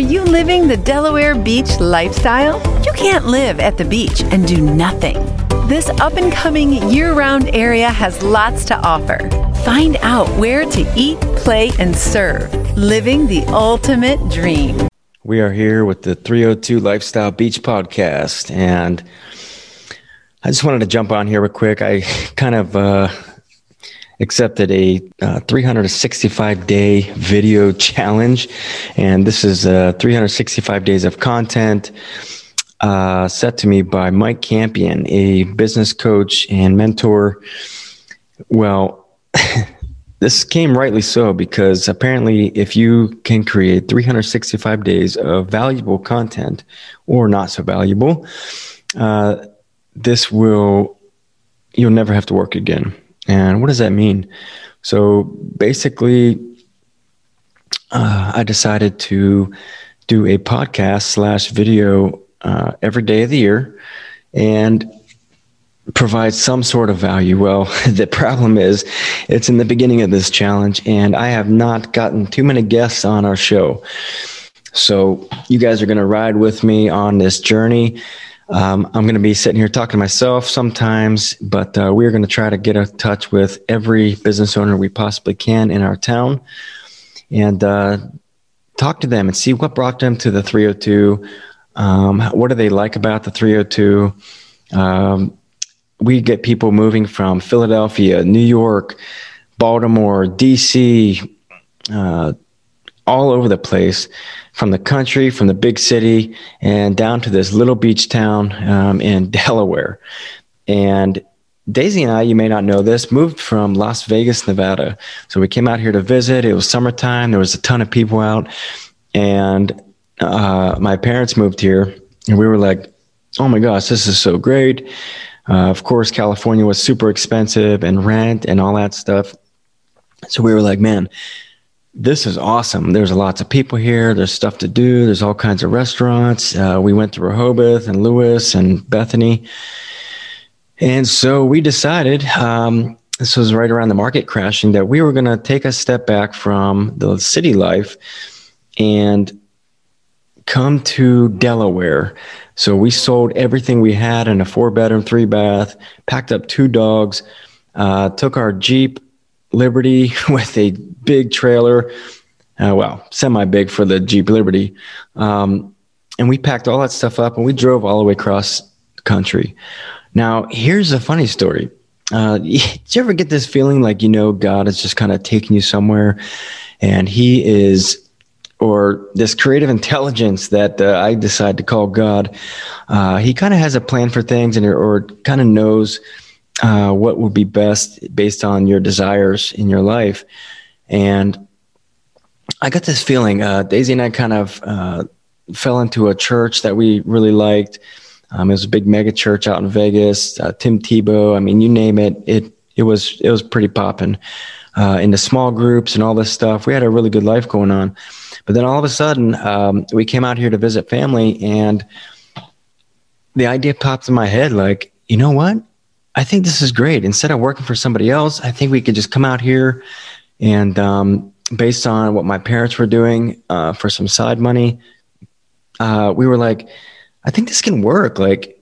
you living the Delaware Beach lifestyle? You can't live at the beach and do nothing. This up and coming year round area has lots to offer. Find out where to eat, play, and serve. Living the ultimate dream. We are here with the 302 Lifestyle Beach Podcast. And I just wanted to jump on here real quick. I kind of uh, accepted a uh, 365 day video challenge. And this is uh, 365 days of content uh, set to me by Mike Campion, a business coach and mentor. Well, this came rightly so because apparently, if you can create 365 days of valuable content or not so valuable, uh, this will, you'll never have to work again. And what does that mean? So basically, uh, I decided to do a podcast slash video uh, every day of the year and provide some sort of value. Well, the problem is it's in the beginning of this challenge, and I have not gotten too many guests on our show. So you guys are going to ride with me on this journey. Um, I'm going to be sitting here talking to myself sometimes, but uh, we're going to try to get in touch with every business owner we possibly can in our town and uh, talk to them and see what brought them to the 302. Um, what do they like about the 302? Um, we get people moving from Philadelphia, New York, Baltimore, DC, uh, all over the place from the country, from the big city, and down to this little beach town um, in Delaware. And Daisy and I, you may not know this, moved from Las Vegas, Nevada. So we came out here to visit. It was summertime. There was a ton of people out. And uh, my parents moved here, and we were like, oh my gosh, this is so great. Uh, of course, California was super expensive and rent and all that stuff. So we were like, man, this is awesome. There's lots of people here. There's stuff to do. There's all kinds of restaurants. Uh, we went to Rehoboth and Lewes and Bethany. And so we decided, um, this was right around the market crashing, that we were going to take a step back from the city life and come to Delaware. So we sold everything we had in a four bedroom, three bath, packed up two dogs, uh, took our Jeep Liberty with a big trailer, uh, well, semi big for the Jeep Liberty. Um, and we packed all that stuff up and we drove all the way across country. Now, here's a funny story. Uh, did you ever get this feeling like, you know, God is just kind of taking you somewhere and he is, or this creative intelligence that uh, I decide to call God, uh, he kind of has a plan for things and, or kind of knows uh, what would be best based on your desires in your life. And I got this feeling, uh, Daisy and I kind of uh, fell into a church that we really liked. Um, it was a big mega church out in Vegas. Uh, Tim Tebow, I mean, you name it, it it was it was pretty popping. Uh, into small groups and all this stuff. We had a really good life going on, but then all of a sudden, um, we came out here to visit family, and the idea popped in my head, like, you know what? I think this is great. Instead of working for somebody else, I think we could just come out here and um, based on what my parents were doing uh, for some side money, uh, we were like, I think this can work. Like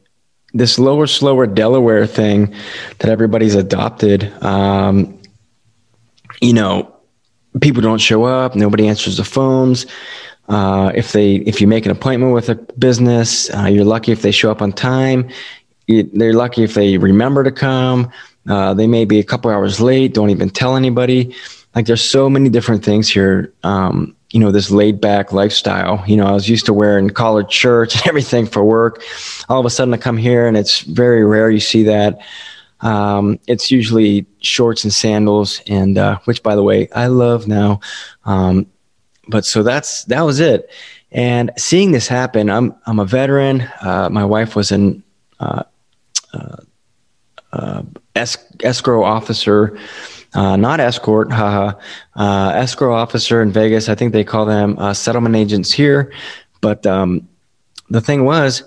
this lower, slower Delaware thing that everybody's adopted. Um, you know, people don't show up. Nobody answers the phones. Uh, if they, if you make an appointment with a business, uh, you're lucky if they show up on time. They're lucky if they remember to come. Uh, they may be a couple hours late. Don't even tell anybody like there's so many different things here. Um, you know, this laid back lifestyle. You know, I was used to wearing collared shirts and everything for work. All of a sudden I come here and it's very rare you see that. Um, it's usually shorts and sandals and, uh, which by the way, I love now. Um, but so that's, that was it. And seeing this happen, I'm, I'm a veteran. Uh, my wife was uh, uh, uh escrow officer uh, not escort, haha, uh, escrow officer in Vegas. I think they call them uh, settlement agents here. But um, the thing was,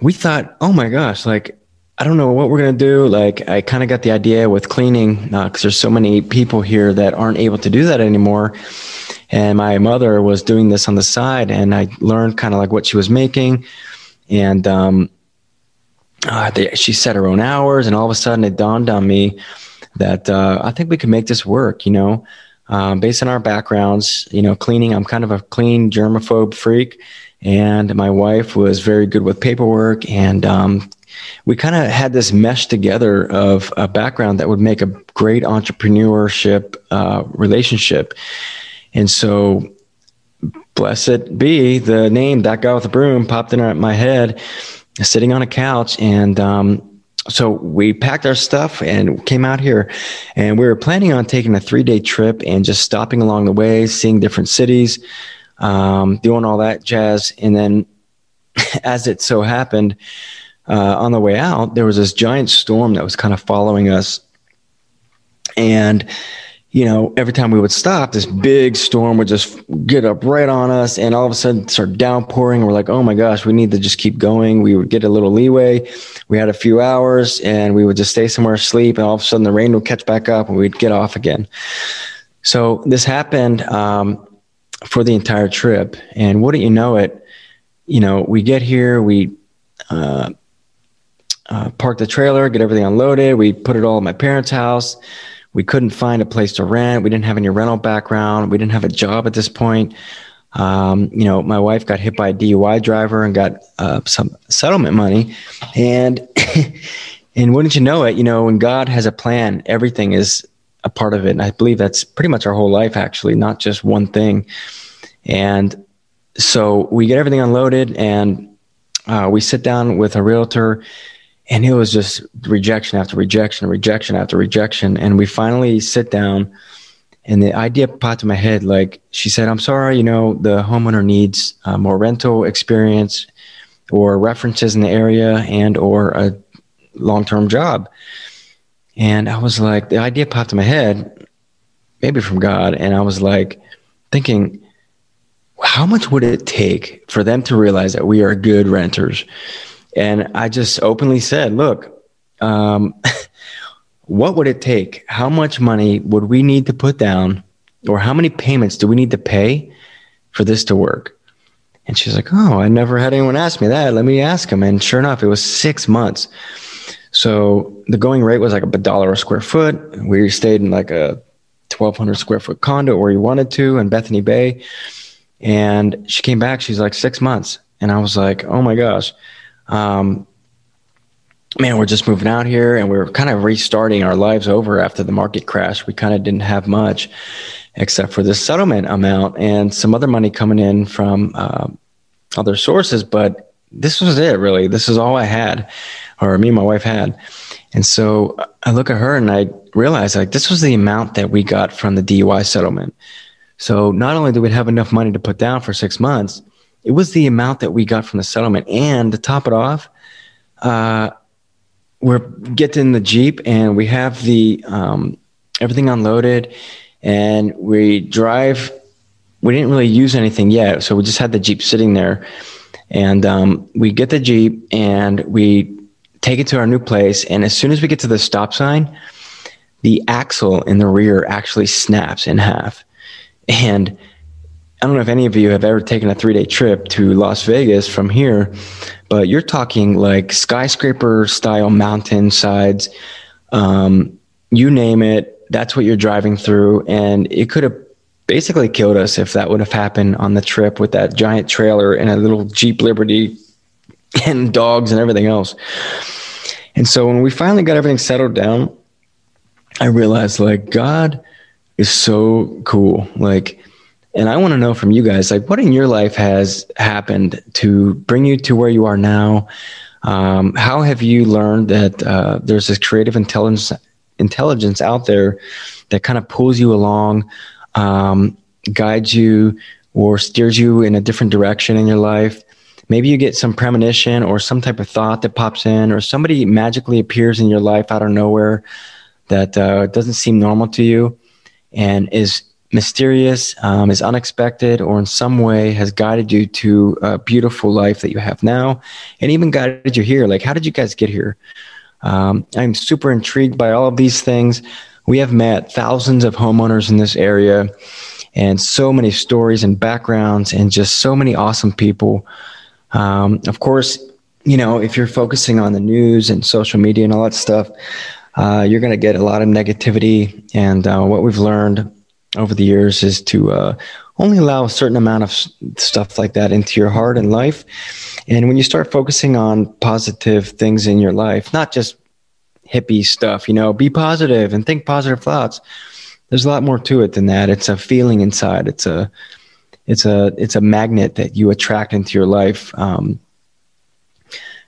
we thought, oh my gosh, like, I don't know what we're going to do. Like, I kind of got the idea with cleaning because uh, there's so many people here that aren't able to do that anymore. and my mother was doing this on the side, and I learned kind of like what she was making, and um, uh, they, she set her own hours, and all of a sudden it dawned on me that uh, I think we could make this work. You know, um, based on our backgrounds, you know, cleaning. I'm kind of a clean germaphobe freak, and my wife was very good with paperwork, and um, we kind of had this mesh together of a background that would make a great entrepreneurship uh, relationship. And so, blessed be the name that guy with the broom popped in my head, sitting on a couch, and um, so we packed our stuff and came out here. And we were planning on taking a three day trip and just stopping along the way seeing different cities um, doing all that jazz. And then as it so happened uh, on the way out there was this giant storm that was kind of following us. And you know, every time we would stop, this big storm would just get up right on us and all of a sudden start downpouring. We're like, oh my gosh, we need to just keep going. We would get a little leeway. We had a few hours and we would just stay somewhere, sleep, and all of a sudden the rain would catch back up and we'd get off again. So this happened um, for the entire trip. And wouldn't you know it, you know, we get here, we uh, uh, park the trailer, get everything unloaded, we put it all at my parents' house we couldn't find a place to rent. We didn't have any rental background. We didn't have a job at this point. Um, you know, my wife got hit by a DUI driver and got uh, some settlement money. And and wouldn't you know it, you know, when God has a plan, everything is a part of it. And I believe that's pretty much our whole life, actually, not just one thing. And so we get everything unloaded and uh, we sit down with a realtor and it was just rejection after rejection, rejection after rejection. And we finally sit down, and the idea popped in my head. Like she said, "I'm sorry, you know, the homeowner needs uh, more rental experience, or references in the area, and or a long-term job." And I was like, the idea popped in my head, maybe from God, and I was like, thinking, how much would it take for them to realize that we are good renters? And I just openly said, look, um, what would it take? How much money would we need to put down, or how many payments do we need to pay for this to work? And she's like, Oh, I never had anyone ask me that. Let me ask him. And sure enough, it was six months. So the going rate was like a dollar a square foot. We stayed in like a 1200 square foot condo where you wanted to in Bethany Bay. And she came back. She's like, six months. And I was like, oh my gosh um, man, we're just moving out here and we're kind of restarting our lives over after the market crash. We kind of didn't have much except for the settlement amount and some other money coming in from uh, other sources. But this was it, really. This is all I had, or me and my wife had. And so I look at her and I realize like this was the amount that we got from the DUI settlement. So not only did we have enough money to put down for six months, it was the amount that we got from the settlement. And to top it off, uh, we're getting the Jeep and we have the um, everything unloaded and we drive. We didn't really use anything yet. So we just had the Jeep sitting there. And um, we get the Jeep and we take it to our new place. And as soon as we get to the stop sign, the axle in the rear actually snaps in half. And I don't know if any of you have ever taken a three day trip to Las Vegas from here, but you're talking like skyscraper style mountainsides. Um, you name it, that's what you're driving through. And it could have basically killed us if that would have happened on the trip with that giant trailer and a little Jeep Liberty and dogs and everything else. And so when we finally got everything settled down, I realized like God is so cool. Like, and I want to know from you guys, like, what in your life has happened to bring you to where you are now? Um, how have you learned that uh, there's this creative intelligence intelligence out there that kind of pulls you along, um, guides you, or steers you in a different direction in your life? Maybe you get some premonition or some type of thought that pops in, or somebody magically appears in your life out of nowhere that uh, doesn't seem normal to you and is mysterious, um, is unexpected, or in some way has guided you to a beautiful life that you have now, and even guided you here. Like, how did you guys get here? Um, I'm super intrigued by all of these things. We have met thousands of homeowners in this area, and so many stories and backgrounds and just so many awesome people. Um, of course, you know, if you're focusing on the news and social media and all that stuff, uh, you're going to get a lot of negativity. And uh, what we've learned over the years is to uh, only allow a certain amount of stuff like that into your heart and life. And when you start focusing on positive things in your life, not just hippie stuff, you know, be positive and think positive thoughts. There's a lot more to it than that. It's a feeling inside. It's a, it's a, it's a magnet that you attract into your life. Um,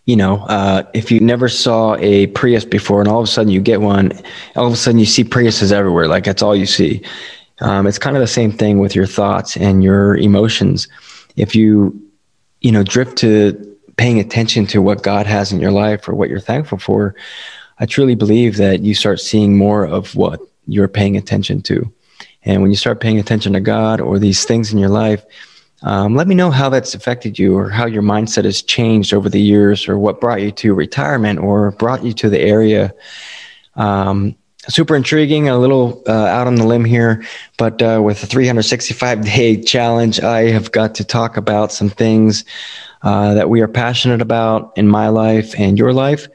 you know, uh, if you never saw a Prius before and all of a sudden you get one, all of a sudden you see Priuses everywhere. Like that's all you see. Um, it's kind of the same thing with your thoughts and your emotions. If you, you know, drift to paying attention to what God has in your life or what you're thankful for, I truly believe that you start seeing more of what you're paying attention to. And when you start paying attention to God or these things in your life, um, let me know how that's affected you or how your mindset has changed over the years or what brought you to retirement or brought you to the area. Um, super intriguing, a little uh, out on the limb here, but uh, with a 365 day challenge, I have got to talk about some things uh, that we are passionate about in my life and your life.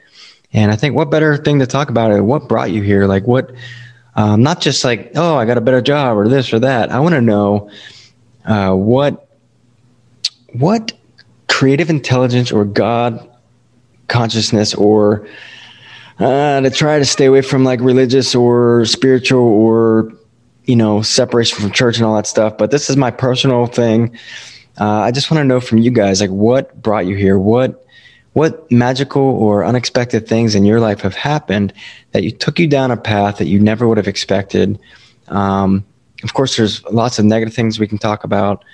And I think what better thing to talk about it? What brought you here? Like what? Um, not just like oh, I got a better job or this or that. I want to know uh, what what creative intelligence or God consciousness or uh, to try to stay away from like religious or spiritual or you know separation from church and all that stuff but this is my personal thing. Uh, i just want to know from you guys like what brought you here? What what magical or unexpected things in your life have happened that you took you down a path that you never would have expected? Um, of course there's lots of negative things we can talk about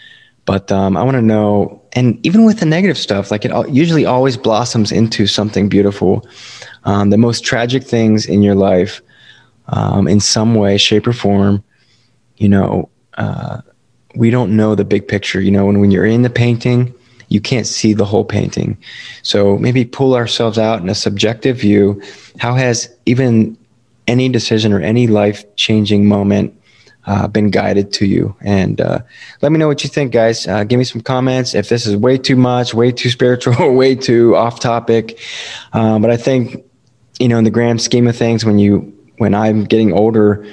but um, I want to know, and even with the negative stuff, like it usually always blossoms into something beautiful. Um, the most tragic things in your life, um, in some way, shape, or form, you know, uh, we don't know the big picture. You know, when, when you're in the painting, you can't see the whole painting. So maybe pull ourselves out in a subjective view. How has even any decision or any life changing moment uh, been guided to you. And uh, let me know what you think, guys. Uh, give me some comments if this is way too much, way too spiritual, way too off topic. Um, but I think, you know, in the grand scheme of things, when you when I'm getting older,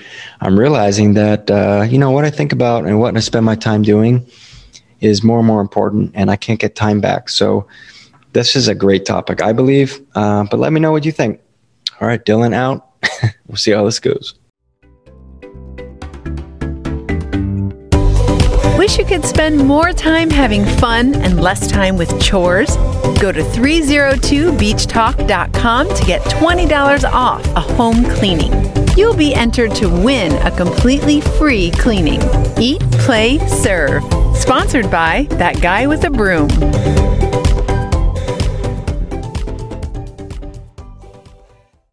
I'm realizing that uh, you know what I think about and what I spend my time doing is more and more important, and I can't get time back. So this is a great topic, I believe. Uh, but let me know what you think. All right, Dylan out. we'll see how this goes. Wish you could spend more time having fun and less time with chores? Go to 302beachtalk.com to get $20 off a home cleaning. You'll be entered to win a completely free cleaning. Eat, play, serve. Sponsored by That Guy with a Broom.